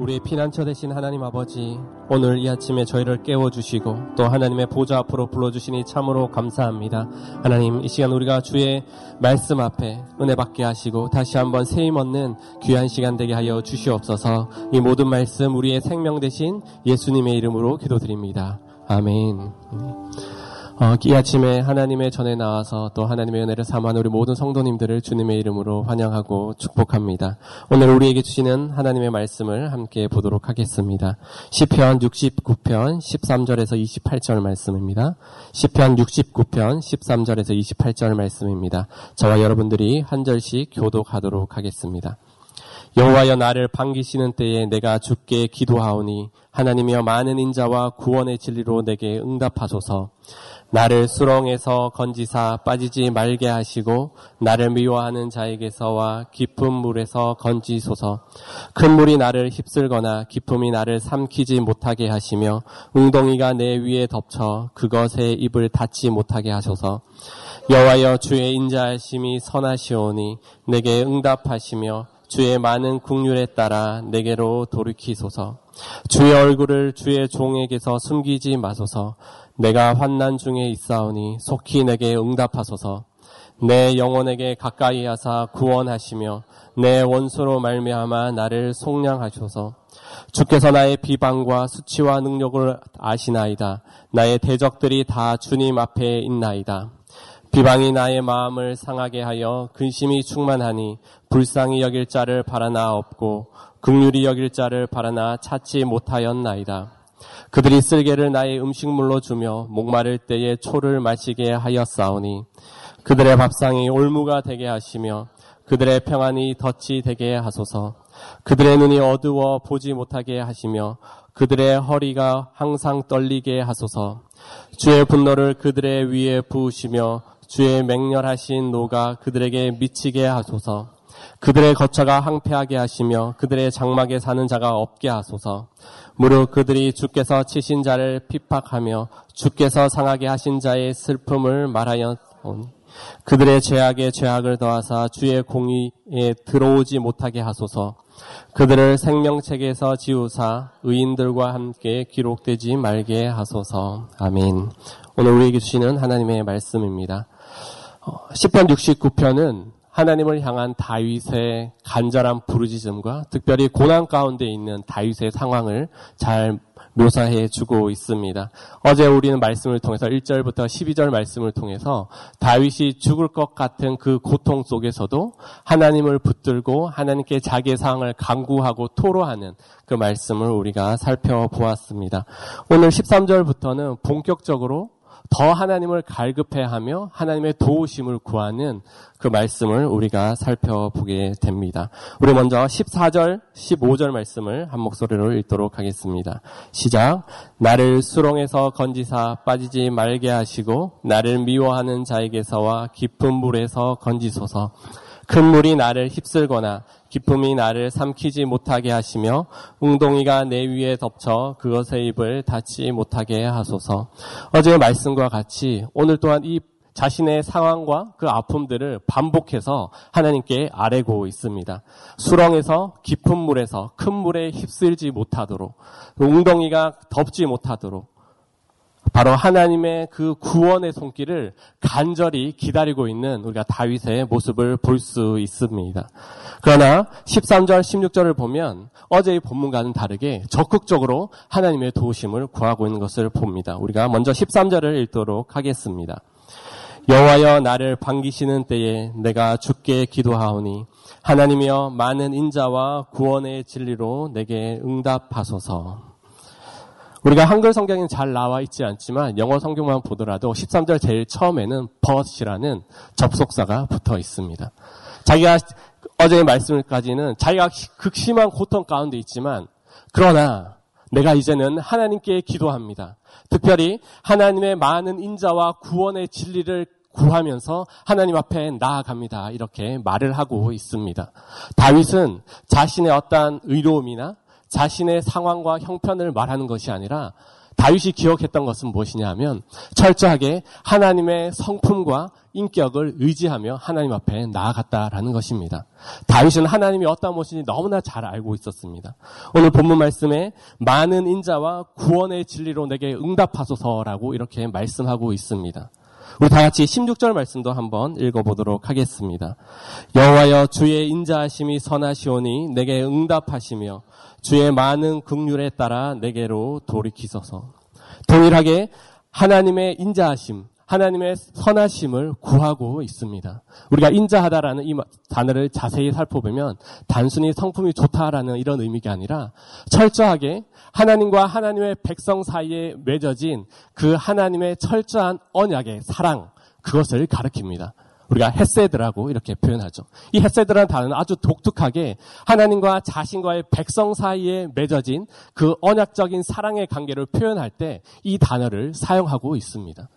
우리의 피난처 되신 하나님 아버지, 오늘 이 아침에 저희를 깨워주시고 또 하나님의 보좌 앞으로 불러주시니 참으로 감사합니다. 하나님, 이 시간 우리가 주의 말씀 앞에 은혜 받게 하시고 다시 한번 세임 얻는 귀한 시간 되게 하여 주시옵소서 이 모든 말씀 우리의 생명 되신 예수님의 이름으로 기도드립니다. 아멘. 어, 이 아침에 하나님의 전에 나와서 또 하나님의 은혜를 삼아 우리 모든 성도님들을 주님의 이름으로 환영하고 축복합니다. 오늘 우리에게 주시는 하나님의 말씀을 함께 보도록 하겠습니다. 시편 69편 13절에서 28절 말씀입니다. 시편 69편 13절에서 28절 말씀입니다. 저와 여러분들이 한 절씩 교독하도록 하겠습니다. 여호와여 나를 반기시는 때에 내가 주께 기도하오니 하나님이여 많은 인자와 구원의 진리로 내게 응답하소서. 나를 수렁에서 건지사 빠지지 말게 하시고 나를 미워하는 자에게서와 깊은 물에서 건지소서. 큰 물이 나를 휩쓸거나 깊음이 나를 삼키지 못하게 하시며 웅덩이가 내 위에 덮쳐 그것에 입을 닫지 못하게 하소서. 여호와여 주의 인자하심이 선하시오니 내게 응답하시며 주의 많은 국률에 따라 내게로 돌이키소서. 주의 얼굴을 주의 종에게서 숨기지 마소서. 내가 환난 중에 있사오니 속히 내게 응답하소서. 내 영혼에게 가까이 하사 구원하시며 내 원수로 말미암아 나를 속량하소서. 주께서 나의 비방과 수치와 능력을 아시나이다. 나의 대적들이 다 주님 앞에 있나이다. 비방이 나의 마음을 상하게 하여 근심이 충만하니 불쌍히 여길 자를 바라나 없고 극률이 여길 자를 바라나 찾지 못하였나이다. 그들이 쓸개를 나의 음식물로 주며 목마를 때에 초를 마시게 하였사오니 그들의 밥상이 올무가 되게 하시며 그들의 평안이 덫이 되게 하소서 그들의 눈이 어두워 보지 못하게 하시며 그들의 허리가 항상 떨리게 하소서 주의 분노를 그들의 위에 부으시며 주의 맹렬하신 노가 그들에게 미치게 하소서 그들의 거처가 항폐하게 하시며 그들의 장막에 사는 자가 없게 하소서. 무릇 그들이 주께서 치신 자를 핍박하며 주께서 상하게 하신 자의 슬픔을 오니 그들의 죄악에 죄악을 더하사 주의 공의에 들어오지 못하게 하소서. 그들을 생명책에서 지우사 의인들과 함께 기록되지 말게 하소서. 아멘. 오늘 우리에게 주시는 하나님의 말씀입니다. 10편 69편은 하나님을 향한 다윗의 간절한 부르짖음과 특별히 고난 가운데 있는 다윗의 상황을 잘 묘사해 주고 있습니다. 어제 우리는 말씀을 통해서 1절부터 12절 말씀을 통해서 다윗이 죽을 것 같은 그 고통 속에서도 하나님을 붙들고 하나님께 자기의 상황을 강구하고 토로하는 그 말씀을 우리가 살펴보았습니다. 오늘 13절부터는 본격적으로 더 하나님을 갈급해하며 하나님의 도우심을 구하는 그 말씀을 우리가 살펴보게 됩니다. 우리 먼저 14절, 15절 말씀을 한 목소리로 읽도록 하겠습니다. 시작. 나를 수렁에서 건지사 빠지지 말게 하시고 나를 미워하는 자에게서와 깊은 물에서 건지소서. 큰 물이 나를 휩쓸거나 기쁨이 나를 삼키지 못하게 하시며 웅덩이가 내 위에 덮쳐 그것의 입을 닫지 못하게 하소서. 어제의 말씀과 같이 오늘 또한 이 자신의 상황과 그 아픔들을 반복해서 하나님께 아뢰고 있습니다. 수렁에서 깊은 물에서 큰 물에 휩쓸지 못하도록 웅덩이가 덮지 못하도록 바로 하나님의 그 구원의 손길을 간절히 기다리고 있는 우리가 다윗의 모습을 볼 수 있습니다. 그러나 13절, 16절을 보면 어제의 본문과는 다르게 적극적으로 하나님의 도우심을 구하고 있는 것을 봅니다. 우리가 먼저 13절을 읽도록 하겠습니다. 여호와여 나를 반기시는 때에 내가 죽게 기도하오니 하나님이여 많은 인자와 구원의 진리로 내게 응답하소서. 우리가 한글 성경에는 잘 나와 있지 않지만 영어 성경만 보더라도 13절 제일 처음에는 but이라는 접속사가 붙어 있습니다. 자기가 어제의 말씀까지는 자기가 극심한 고통 가운데 있지만 그러나 내가 이제는 하나님께 기도합니다. 특별히 하나님의 많은 인자와 구원의 진리를 구하면서 하나님 앞에 나아갑니다. 이렇게 말을 하고 있습니다. 다윗은 자신의 어떠한 의로움이나 자신의 상황과 형편을 말하는 것이 아니라 다윗이 기억했던 것은 무엇이냐 하면 철저하게 하나님의 성품과 인격을 의지하며 하나님 앞에 나아갔다라는 것입니다. 다윗은 하나님이 어떤 모습인지 너무나 잘 알고 있었습니다. 오늘 본문 말씀에 많은 인자와 구원의 진리로 내게 응답하소서라고 이렇게 말씀하고 있습니다. 우리 다 같이 16절 말씀도 한번 읽어보도록 하겠습니다. 여호와여 주의 인자하심이 선하시오니 내게 응답하시며 주의 많은 긍휼에 따라 내게로 돌이키소서. 동일하게 하나님의 인자하심, 하나님의 선하심을 구하고 있습니다. 우리가 인자하다라는 이 단어를 자세히 살펴보면 단순히 성품이 좋다라는 이런 의미가 아니라 철저하게 하나님과 하나님의 백성 사이에 맺어진 그 하나님의 철저한 언약의 사랑, 그것을 가르킵니다. 우리가 헤세드라고 이렇게 표현하죠. 이 헤세드라는 단어는 아주 독특하게 하나님과 자신과의 백성 사이에 맺어진 그 언약적인 사랑의 관계를 표현할 때 이 단어를 사용하고 있습니다.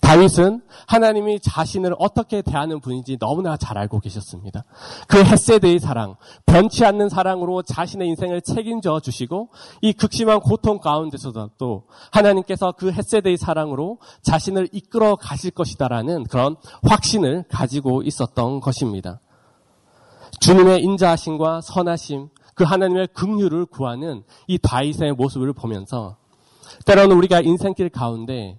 다윗은 하나님이 자신을 어떻게 대하는 분인지 너무나 잘 알고 계셨습니다. 그 햇세드의 사랑, 변치 않는 사랑으로 자신의 인생을 책임져 주시고 이 극심한 고통 가운데서도 또 하나님께서 그 햇세드의 사랑으로 자신을 이끌어 가실 것이다라는 그런 확신을 가지고 있었던 것입니다. 주님의 인자하심과 선하심, 그 하나님의 긍휼을 구하는 이 다윗의 모습을 보면서 때로는 우리가 인생길 가운데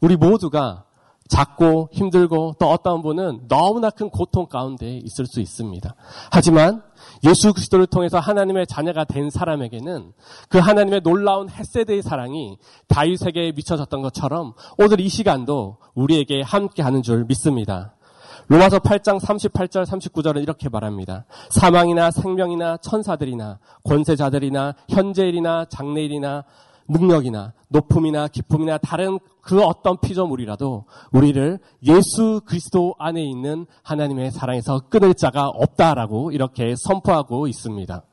우리 모두가 작고 힘들고 또 어떤 분은 너무나 큰 고통 가운데 있을 수 있습니다. 하지만 예수 그리스도를 통해서 하나님의 자녀가 된 사람에게는 그 하나님의 놀라운 햇세드의 사랑이 다윗에게 미쳐졌던 것처럼 오늘 이 시간도 우리에게 함께하는 줄 믿습니다. 로마서 8장 38절 39절은 이렇게 말합니다. 사망이나 생명이나 천사들이나 권세자들이나 현재일이나 장래일이나 능력이나 높음이나 기쁨이나 다른 그 어떤 피조물이라도 우리를 예수 그리스도 안에 있는 하나님의 사랑에서 끊을 자가 없다라고 이렇게 선포하고 있습니다.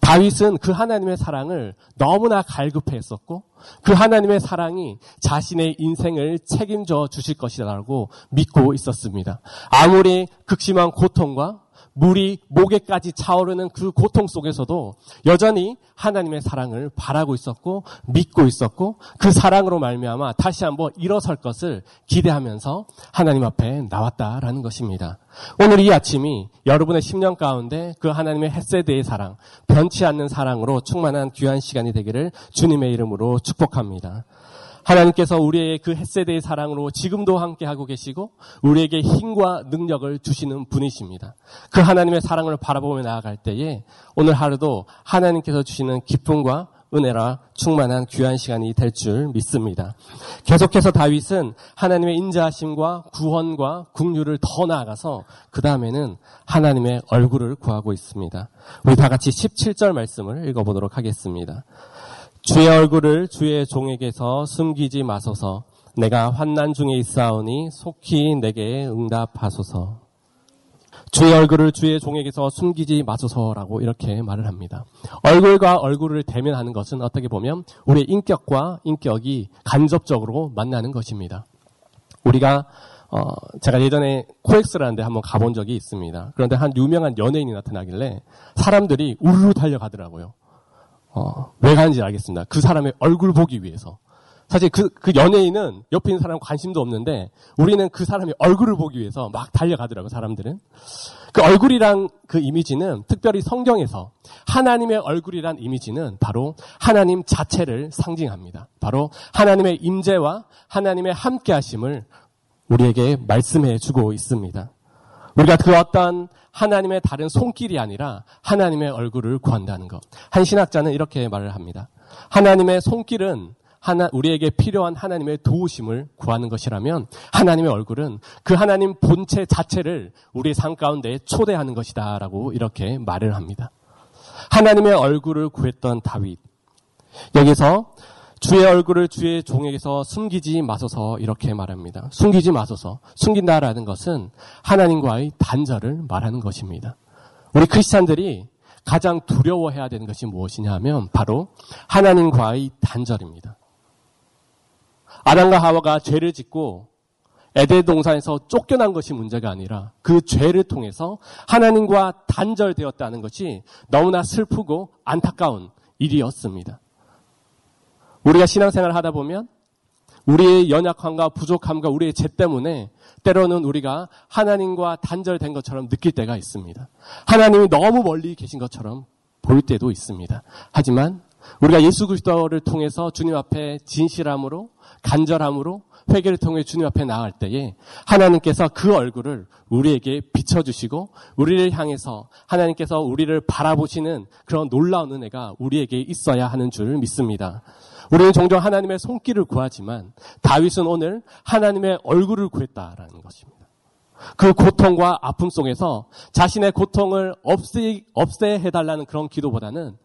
다윗은 그 하나님의 사랑을 너무나 갈급했었고 그 하나님의 사랑이 자신의 인생을 책임져 주실 것이라고 믿고 있었습니다. 아무리 극심한 고통과 물이 목에까지 차오르는 그 고통 속에서도 여전히 하나님의 사랑을 바라고 있었고 믿고 있었고 그 사랑으로 말미암아 다시 한번 일어설 것을 기대하면서 하나님 앞에 나왔다라는 것입니다. 오늘 이 아침이 여러분의 10년 가운데 그 하나님의 햇세대의 사랑, 변치 않는 사랑으로 충만한 귀한 시간이 되기를 주님의 이름으로 축복합니다. 하나님께서 우리의 그 햇세대의 사랑으로 지금도 함께 하고 계시고 우리에게 힘과 능력을 주시는 분이십니다. 그 하나님의 사랑을 바라보며 나아갈 때에 오늘 하루도 하나님께서 주시는 기쁨과 은혜라 충만한 귀한 시간이 될 줄 믿습니다. 계속해서 다윗은 하나님의 인자하심과 구원과 국류를 더 나아가서 그 다음에는 하나님의 얼굴을 구하고 있습니다. 우리 다 같이 17절 말씀을 읽어보도록 하겠습니다. 주의 얼굴을 주의 종에게서 숨기지 마소서. 내가 환난 중에 있사오니 속히 내게 응답하소서. 주의 얼굴을 주의 종에게서 숨기지 마소서라고 이렇게 말을 합니다. 얼굴과 얼굴을 대면하는 것은 어떻게 보면 우리의 인격과 인격이 간접적으로 만나는 것입니다. 우리가 어, 제가 예전에 코엑스라는 데 한번 가본 적이 있습니다. 그런데 한 유명한 연예인이 나타나길래 사람들이 우르르 달려가더라고요. 어, 왜 가는지 알겠습니다. 그 사람의 얼굴 보기 위해서. 사실 그, 그 연예인은 옆에 있는 사람 관심도 없는데 우리는 그 사람의 얼굴을 보기 위해서 막 달려가더라고요, 사람들은. 그 얼굴이란 그 이미지는 특별히 성경에서 하나님의 얼굴이란 이미지는 바로 하나님 자체를 상징합니다. 바로 하나님의 임재와 하나님의 함께 하심을 우리에게 말씀해 주고 있습니다. 우리가 그 어떤 하나님의 다른 손길이 아니라 하나님의 얼굴을 구한다는 것. 한 신학자는 이렇게 말을 합니다. 하나님의 손길은 하나, 우리에게 필요한 하나님의 도우심을 구하는 것이라면 하나님의 얼굴은 그 하나님 본체 자체를 우리 삶 가운데 초대하는 것이다라고 이렇게 말을 합니다. 하나님의 얼굴을 구했던 다윗. 여기서 주의 얼굴을 주의 종에게서 숨기지 마소서 이렇게 말합니다. 숨기지 마소서. 숨긴다라는 것은 하나님과의 단절을 말하는 것입니다. 우리 크리스찬들이 가장 두려워해야 되는 것이 무엇이냐 하면 바로 하나님과의 단절입니다. 아담과 하와가 죄를 짓고 에덴 동산에서 쫓겨난 것이 문제가 아니라 그 죄를 통해서 하나님과 단절되었다는 것이 너무나 슬프고 안타까운 일이었습니다. 우리가 신앙생활을 하다 보면 우리의 연약함과 부족함과 우리의 죄 때문에 때로는 우리가 하나님과 단절된 것처럼 느낄 때가 있습니다. 하나님이 너무 멀리 계신 것처럼 볼 때도 있습니다. 하지만 우리가 예수 그리스도를 통해서 주님 앞에 진실함으로 간절함으로 회개를 통해 주님 앞에 나갈 때에 하나님께서 그 얼굴을 우리에게 비춰주시고 우리를 향해서 하나님께서 우리를 바라보시는 그런 놀라운 은혜가 우리에게 있어야 하는 줄 믿습니다. 우리는 종종 하나님의 손길을 구하지만 다윗은 오늘 하나님의 얼굴을 구했다라는 것입니다. 그 고통과 아픔 속에서 자신의 고통을 없애, 없애 해달라는 그런 기도보다는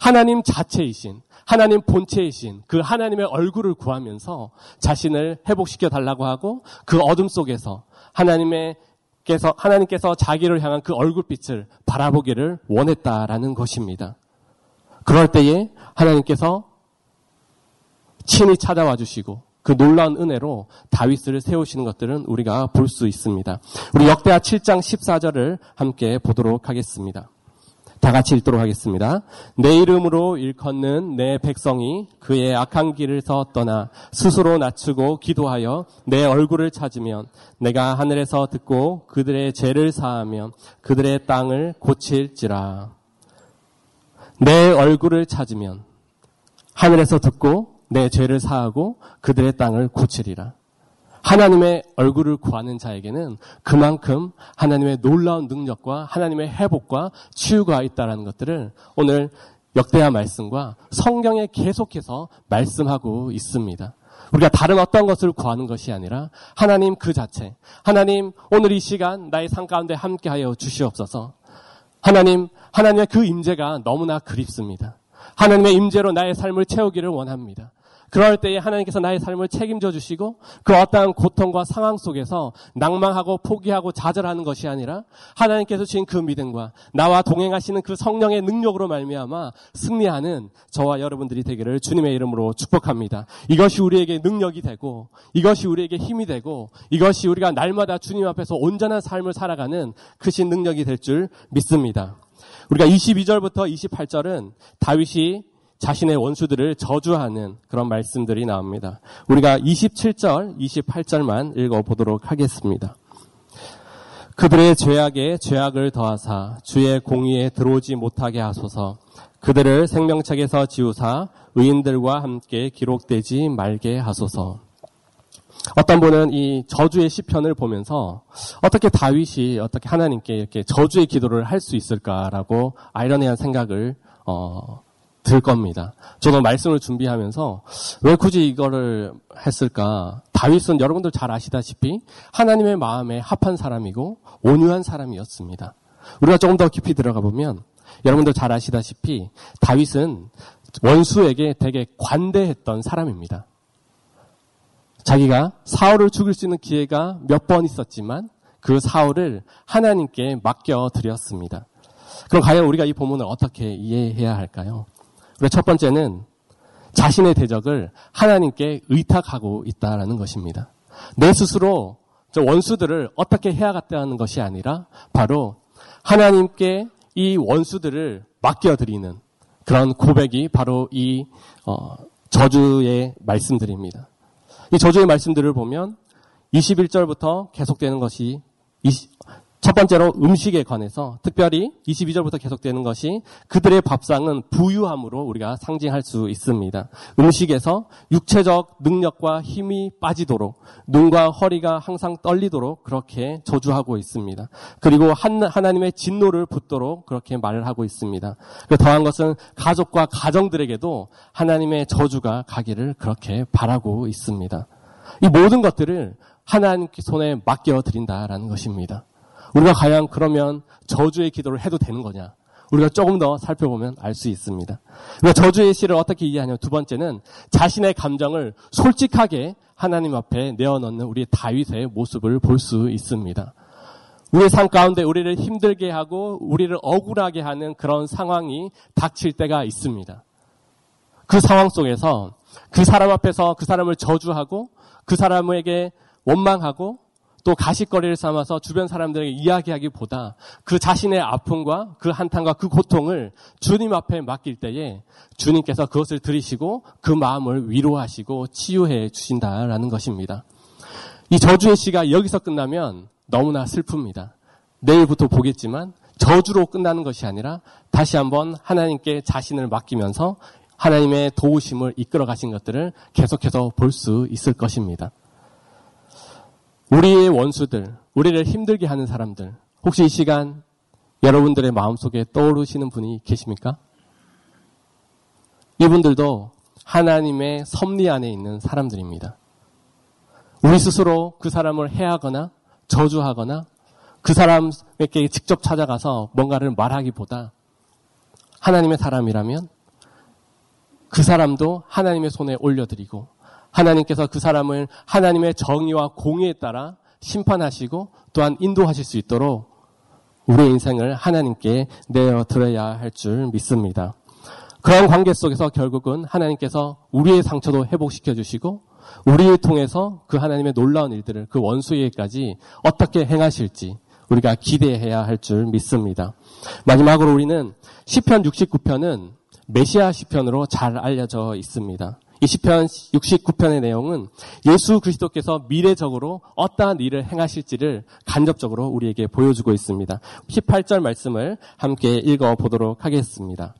하나님 자체이신, 하나님 본체이신 그 하나님의 얼굴을 구하면서 자신을 회복시켜 달라고 하고 그 어둠 속에서 하나님의 께서 하나님께서 자기를 향한 그 얼굴빛을 바라보기를 원했다라는 것입니다. 그럴 때에 하나님께서 친히 찾아와 주시고 그 놀라운 은혜로 다윗을 세우시는 것들은 우리가 볼 수 있습니다. 우리 역대하 7장 14절을 함께 보도록 하겠습니다. 다 같이 읽도록 하겠습니다. 내 이름으로 일컫는 내 백성이 그의 악한 길을서 떠나 스스로 낮추고 기도하여 내 얼굴을 찾으면 내가 하늘에서 듣고 그들의 죄를 사하면 그들의 땅을 고칠지라. 내 얼굴을 찾으면 하늘에서 듣고 내 죄를 사하고 그들의 땅을 고치리라. 하나님의 얼굴을 구하는 자에게는 그만큼 하나님의 놀라운 능력과 하나님의 회복과 치유가 있다는 것들을 오늘 역대하 말씀과 성경에 계속해서 말씀하고 있습니다. 우리가 다른 어떤 것을 구하는 것이 아니라 하나님 그 자체, 하나님 오늘 이 시간 나의 삶 가운데 함께하여 주시옵소서. 하나님, 하나님의 그 임재가 너무나 그립습니다. 하나님의 임재로 나의 삶을 채우기를 원합니다. 그럴 때에 하나님께서 나의 삶을 책임져 주시고 그 어떠한 고통과 상황 속에서 낭망하고 포기하고 좌절하는 것이 아니라 하나님께서 주신 그 믿음과 나와 동행하시는 그 성령의 능력으로 말미암아 승리하는 저와 여러분들이 되기를 주님의 이름으로 축복합니다. 이것이 우리에게 능력이 되고 이것이 우리에게 힘이 되고 이것이 우리가 날마다 주님 앞에서 온전한 삶을 살아가는 크신 능력이 될 줄 믿습니다. 우리가 22절부터 28절은 다윗이 자신의 원수들을 저주하는 그런 말씀들이 나옵니다. 우리가 27절, 28절만 읽어보도록 하겠습니다. 그들의 죄악에 죄악을 더하사 주의 공의에 들어오지 못하게 하소서 그들을 생명책에서 지우사 의인들과 함께 기록되지 말게 하소서. 어떤 분은 이 저주의 시편을 보면서 어떻게 다윗이 어떻게 하나님께 이렇게 저주의 기도를 할 수 있을까라고 아이러니한 생각을 어, 들 겁니다. 저도 말씀을 준비하면서 왜 굳이 이거를 했을까? 다윗은 여러분들 잘 아시다시피 하나님의 마음에 합한 사람이고 온유한 사람이었습니다. 우리가 조금 더 깊이 들어가 보면 여러분들 잘 아시다시피 다윗은 원수에게 되게 관대했던 사람입니다. 자기가 사울을 죽일 수 있는 기회가 몇 번 있었지만 그 사울을 하나님께 맡겨 드렸습니다. 그럼 과연 우리가 이 본문을 어떻게 이해해야 할까요? 첫 번째는 자신의 대적을 하나님께 의탁하고 있다라는 것입니다. 내 스스로 원수들을 어떻게 해야겠다는 것이 아니라 바로 하나님께 이 원수들을 맡겨드리는 그런 고백이 바로 이 어, 저주의 말씀들입니다. 이 저주의 말씀들을 보면 21절부터 계속되는 것이 첫 번째로 음식에 관해서 특별히 22절부터 계속되는 것이 그들의 밥상은 부유함으로 우리가 상징할 수 있습니다. 음식에서 육체적 능력과 힘이 빠지도록 눈과 허리가 항상 떨리도록 그렇게 저주하고 있습니다. 그리고 하나님의 진노를 붙도록 그렇게 말을 하고 있습니다. 그 더한 것은 가족과 가정들에게도 하나님의 저주가 가기를 그렇게 바라고 있습니다. 이 모든 것들을 하나님 손에 맡겨 드린다라는 것입니다. 우리가 과연 그러면 저주의 기도를 해도 되는 거냐? 우리가 조금 더 살펴보면 알 수 있습니다. 우리가 저주의 시를 어떻게 이해하냐면 두 번째는 자신의 감정을 솔직하게 하나님 앞에 내어놓는 우리 다윗의 모습을 볼 수 있습니다. 우리의 삶 가운데 우리를 힘들게 하고 우리를 억울하게 하는 그런 상황이 닥칠 때가 있습니다. 그 상황 속에서 그 사람 앞에서 그 사람을 저주하고 그 사람에게 원망하고 또 가식거리를 삼아서 주변 사람들에게 이야기하기보다 그 자신의 아픔과 그 한탄과 그 고통을 주님 앞에 맡길 때에 주님께서 그것을 들으시고 그 마음을 위로하시고 치유해 주신다라는 것입니다. 이 저주의 시가 여기서 끝나면 너무나 슬픕니다. 내일부터 보겠지만 저주로 끝나는 것이 아니라 다시 한번 하나님께 자신을 맡기면서 하나님의 도우심을 이끌어 가신 것들을 계속해서 볼 수 있을 것입니다. 우리의 원수들, 우리를 힘들게 하는 사람들, 혹시 이 시간 여러분들의 마음속에 떠오르시는 분이 계십니까? 이분들도 하나님의 섭리 안에 있는 사람들입니다. 우리 스스로 그 사람을 해하거나 저주하거나 그 사람에게 직접 찾아가서 뭔가를 말하기보다 하나님의 사람이라면 그 사람도 하나님의 손에 올려드리고 하나님께서 그 사람을 하나님의 정의와 공의에 따라 심판하시고 또한 인도하실 수 있도록 우리의 인생을 하나님께 내어드려야 할 줄 믿습니다. 그런 관계 속에서 결국은 하나님께서 우리의 상처도 회복시켜 주시고 우리를 통해서 그 하나님의 놀라운 일들을 그 원수에게까지 어떻게 행하실지 우리가 기대해야 할 줄 믿습니다. 마지막으로 우리는 시편 69편은 메시아 시편으로 잘 알려져 있습니다. 이 시편 69편의 내용은 예수 그리스도께서 미래적으로 어떠한 일을 행하실지를 간접적으로 우리에게 보여주고 있습니다. 18절 말씀을 함께 읽어 보도록 하겠습니다.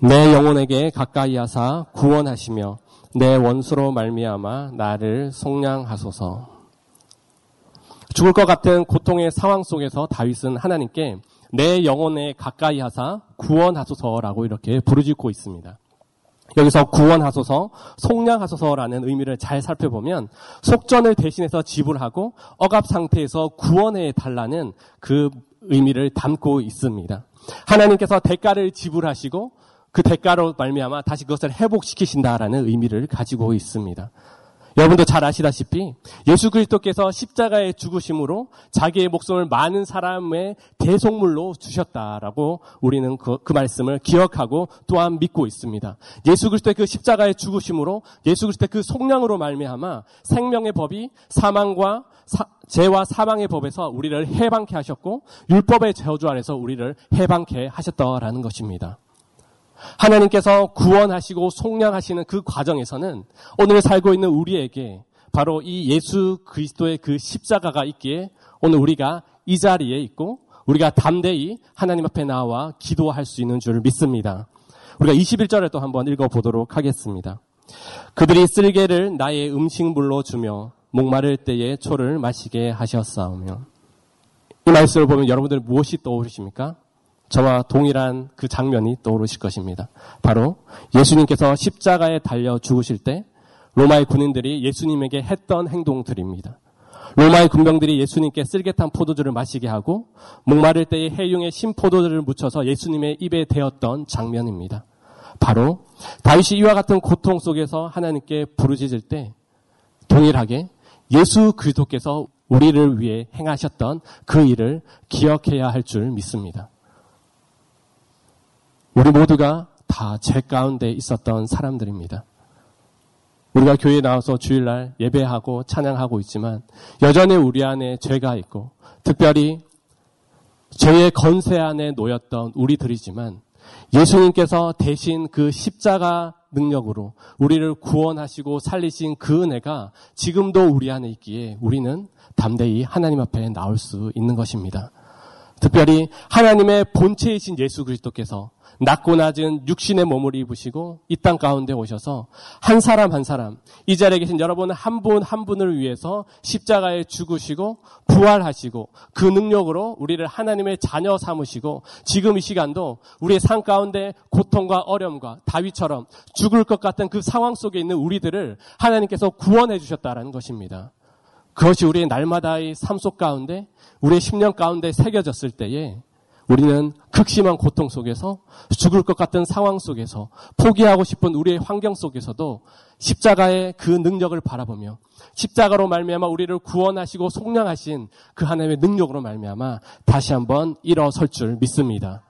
내 영혼에게 가까이 하사 구원하시며 내 원수로 말미암아 나를 속량하소서. 죽을 것 같은 고통의 상황 속에서 다윗은 하나님께 내 영혼에 가까이 하사 구원하소서라고 이렇게 부르짖고 있습니다. 여기서 구원하소서, 속량하소서라는 의미를 잘 살펴보면 속전을 대신해서 지불하고 억압 상태에서 구원해 달라는 그 의미를 담고 있습니다. 하나님께서 대가를 지불하시고 그 대가로 말미암아 다시 그것을 회복시키신다라는 의미를 가지고 있습니다. 여러분도 잘 아시다시피 예수 그리스도께서 십자가의 죽으심으로 자기의 목숨을 많은 사람의 대속물로 주셨다라고 우리는 그, 그, 말씀을 기억하고 또한 믿고 있습니다. 예수 그리스도의 그 십자가의 죽으심으로 예수 그리스도의 그 속량으로 말미암아 생명의 법이 사망과 사, 죄와 사망의 법에서 우리를 해방케 하셨고 율법의 저주 아래서 우리를 해방케 하셨다라는 것입니다. 하나님께서 구원하시고 속량하시는 그 과정에서는 오늘 살고 있는 우리에게 바로 이 예수 그리스도의 그 십자가가 있기에 오늘 우리가 이 자리에 있고 우리가 담대히 하나님 앞에 나와 기도할 수 있는 줄 믿습니다. 우리가 21절을 또 한번 읽어보도록 하겠습니다. 그들이 쓸개를 나의 음식물로 주며 목마를 때에 초를 마시게 하셨사오며 이 말씀을 보면 여러분들 무엇이 떠오르십니까? 저와 동일한 그 장면이 떠오르실 것입니다. 바로 예수님께서 십자가에 달려 죽으실 때 로마의 군인들이 예수님에게 했던 행동들입니다. 로마의 군병들이 예수님께 쓸개탄 포도주를 마시게 하고 목마를 때에 해융에 신포도주를 묻혀서 예수님의 입에 대었던 장면입니다. 바로 다윗이 이와 같은 고통 속에서 하나님께 부르짖을 때 동일하게 예수 그리스도께서 우리를 위해 행하셨던 그 일을 기억해야 할 줄 믿습니다. 우리 모두가 다 죄 가운데 있었던 사람들입니다. 우리가 교회에 나와서 주일날 예배하고 찬양하고 있지만 여전히 우리 안에 죄가 있고 특별히 죄의 건세 안에 놓였던 우리들이지만 예수님께서 대신 그 십자가 능력으로 우리를 구원하시고 살리신 그 은혜가 지금도 우리 안에 있기에 우리는 담대히 하나님 앞에 나올 수 있는 것입니다. 특별히 하나님의 본체이신 예수 그리스도께서 낮고 낮은 육신의 몸을 입으시고 이 땅 가운데 오셔서 한 사람 한 사람 이 자리에 계신 여러분 한 분한 한 분을 위해서 십자가에 죽으시고 부활하시고 그 능력으로 우리를 하나님의 자녀 삼으시고 지금 이 시간도 우리의 삶 가운데 고통과 어려움과 다윗처럼 죽을 것 같은 그 상황 속에 있는 우리들을 하나님께서 구원해 주셨다라는 것입니다. 그것이 우리의 날마다의 삶 속 가운데 우리의 10년 가운데 새겨졌을 때에 우리는 극심한 고통 속에서 죽을 것 같은 상황 속에서 포기하고 싶은 우리의 환경 속에서도 십자가의 그 능력을 바라보며 십자가로 말미암아 우리를 구원하시고 속량하신 그 하나님의 능력으로 말미암아 다시 한번 일어설 줄 믿습니다.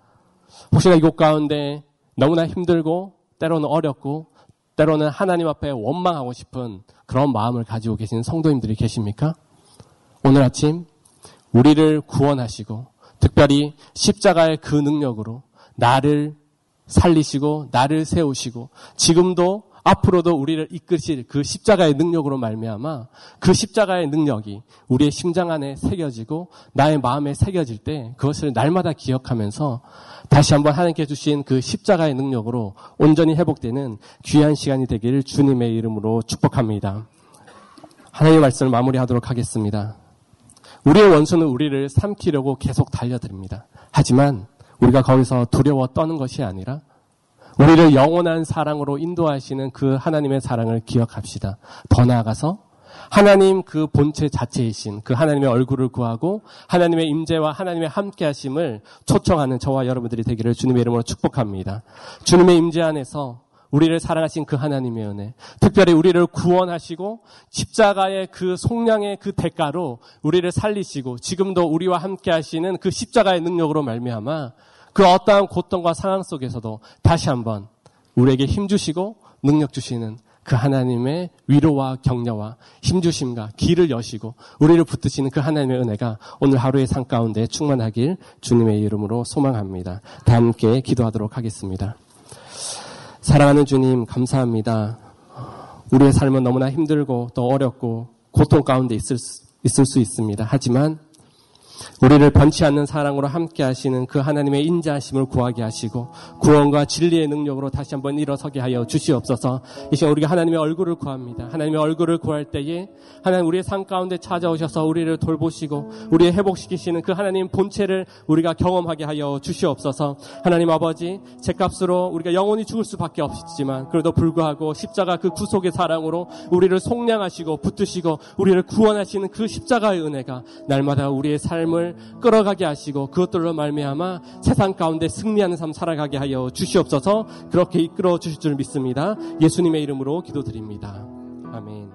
혹시나 이곳 가운데 너무나 힘들고 때로는 어렵고 때로는 하나님 앞에 원망하고 싶은 그런 마음을 가지고 계신 성도님들이 계십니까? 오늘 아침 우리를 구원하시고 특별히 십자가의 그 능력으로 나를 살리시고 나를 세우시고 지금도 앞으로도 우리를 이끄실 그 십자가의 능력으로 말미암아 그 십자가의 능력이 우리의 심장 안에 새겨지고 나의 마음에 새겨질 때 그것을 날마다 기억하면서 다시 한번 하나님께 주신 그 십자가의 능력으로 온전히 회복되는 귀한 시간이 되기를 주님의 이름으로 축복합니다. 하나님의 말씀을 마무리하도록 하겠습니다. 우리의 원수는 우리를 삼키려고 계속 달려듭니다. 하지만 우리가 거기서 두려워 떠는 것이 아니라 우리를 영원한 사랑으로 인도하시는 그 하나님의 사랑을 기억합시다. 더 나아가서 하나님 그 본체 자체이신 그 하나님의 얼굴을 구하고 하나님의 임재와 하나님의 함께하심을 초청하는 저와 여러분들이 되기를 주님의 이름으로 축복합니다. 주님의 임재 안에서 우리를 사랑하신 그 하나님의 은혜, 특별히 우리를 구원하시고 십자가의 그 속량의 그 대가로 우리를 살리시고 지금도 우리와 함께 하시는 그 십자가의 능력으로 말미암아 그 어떠한 고통과 상황 속에서도 다시 한번 우리에게 힘 주시고 능력 주시는 그 하나님의 위로와 격려와 힘주심과 길을 여시고 우리를 붙드시는 그 하나님의 은혜가 오늘 하루의 삶 가운데 충만하길 주님의 이름으로 소망합니다. 다 함께 기도하도록 하겠습니다. 사랑하는 주님 감사합니다. 우리의 삶은 너무나 힘들고 또 어렵고 고통 가운데 있을 수, 있을 수 있습니다. 하지만 우리를 변치 않는 사랑으로 함께 하시는 그 하나님의 인자하심을 구하게 하시고 구원과 진리의 능력으로 다시 한번 일어서게 하여 주시옵소서. 이 시간 우리가 하나님의 얼굴을 구합니다. 하나님의 얼굴을 구할 때에 하나님 우리의 삶 가운데 찾아오셔서 우리를 돌보시고 우리의 회복시키시는 그 하나님 본체를 우리가 경험하게 하여 주시옵소서. 하나님 아버지 제값으로 우리가 영원히 죽을 수밖에 없지만 그래도 불구하고 십자가 그 구속의 사랑으로 우리를 속량하시고 붙드시고 우리를 구원하시는 그 십자가의 은혜가 날마다 우리의 삶 삶을 끌어가게 하시고 그것들로 말미암아 세상 가운데 승리하는 삶 살아가게 하여 주시옵소서 그렇게 이끌어 주실 줄 믿습니다. 예수님의 이름으로 기도드립니다. 아멘.